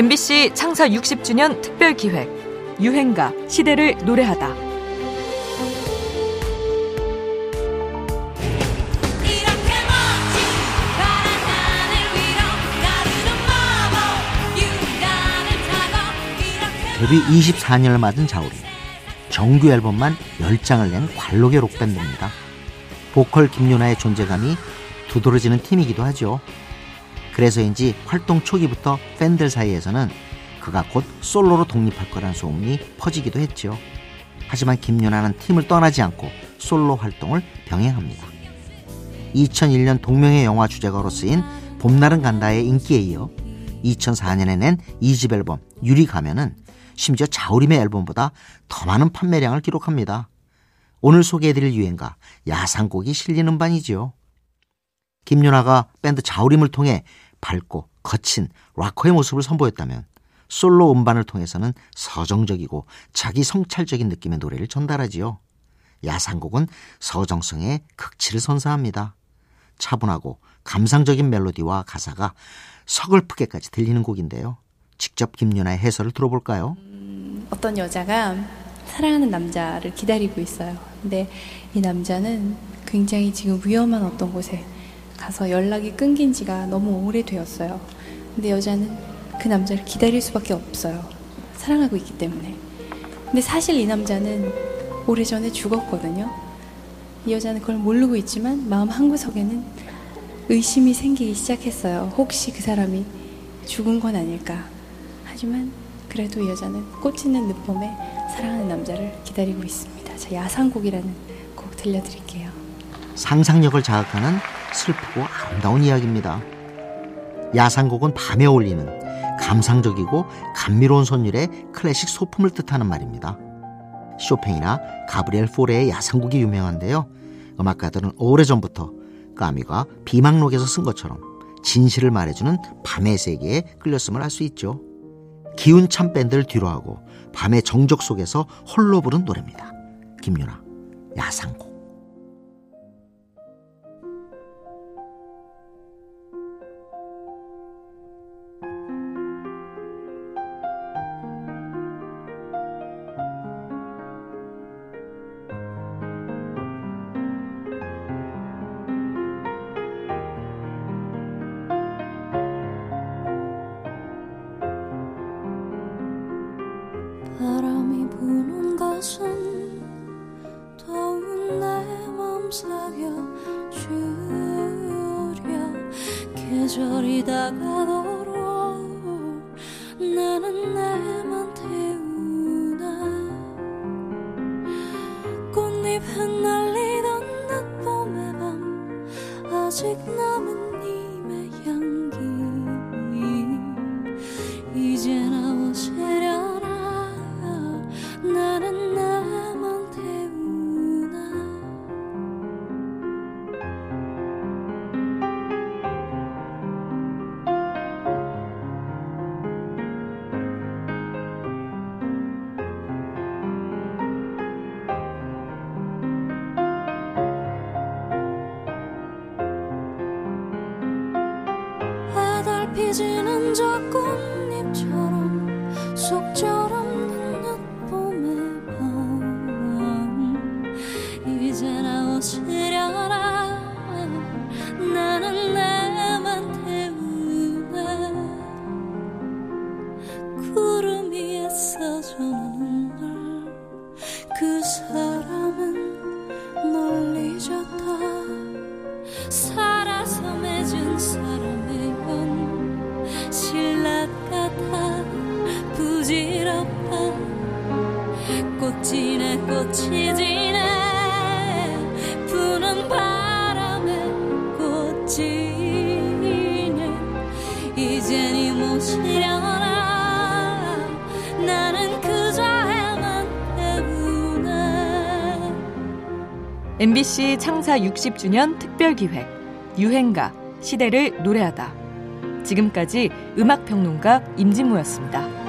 MBC 창사 60주년 특별 기획 유행가 시대를 노래하다. 데뷔 24년을 맞은 자우림. 정규 앨범만 10장을 낸 관록의 록밴드입니다. 보컬 김윤아의 존재감이 두드러지는 팀이기도 하죠. 그래서인지 활동 초기부터 팬들 사이에서는 그가 곧 솔로로 독립할 거란 소문이 퍼지기도 했죠. 하지만 김윤아는 팀을 떠나지 않고 솔로 활동을 병행합니다. 2001년 동명의 영화 주제가로 쓰인 봄날은 간다의 인기에 이어 2004년에 낸 2집 앨범 유리 가면은 심지어 자우림의 앨범보다 더 많은 판매량을 기록합니다. 오늘 소개해드릴 유행가 야상곡이 실리는 음반이지요. 김윤아가 밴드 자우림을 통해 밝고 거친 락커의 모습을 선보였다면 솔로 음반을 통해서는 서정적이고 자기 성찰적인 느낌의 노래를 전달하지요. 야상곡은 서정성의 극치를 선사합니다. 차분하고 감상적인 멜로디와 가사가 서글프게까지 들리는 곡인데요. 직접 김윤아의 해설을 들어볼까요? 어떤 여자가 사랑하는 남자를 기다리고 있어요. 근데 이 남자는 굉장히 지금 위험한 어떤 곳에 가서 연락이 끊긴 지가 너무 오래되었어요. 근데 여자는 그 남자를 기다릴 수밖에 없어요. 사랑하고 있기 때문에. 근데 사실 이 남자는 오래전에 죽었거든요. 이 여자는 그걸 모르고 있지만 마음 한구석에는 의심이 생기기 시작했어요. 혹시 그 사람이 죽은 건 아닐까. 하지만 그래도 이 여자는 꽃있는 늦봄에 사랑하는 남자를 기다리고 있습니다. 자, 야상곡이라는 곡 들려드릴게요. 상상력을 자극하는 슬프고 아름다운 이야기입니다. 야상곡은 밤에 어울리는 감상적이고 감미로운 선율의 클래식 소품을 뜻하는 말입니다. 쇼팽이나 가브리엘 포레의 야상곡이 유명한데요. 음악가들은 오래전부터 까미가 비망록에서 쓴 것처럼 진실을 말해주는 밤의 세계에 끌렸음을 알 수 있죠. 기운찬 밴드를 뒤로하고 밤의 정적 속에서 홀로 부른 노래입니다. 김유나 야상곡 부는 것은 더운 내맘 사겨주려 계절이 다가도록 나는 내만 태우나 꽃잎 흩 피지는 저 꽃잎처럼 속절 부질없다 꽃지네 꽃이 지네. 부는 바람에 꽃 지네. 이젠 이 모시려나. 나는 그저 해만 태우네. MBC 창사 60주년 특별 기획 유행가 시대를 노래하다. 지금까지 음악 평론가 임진모였습니다.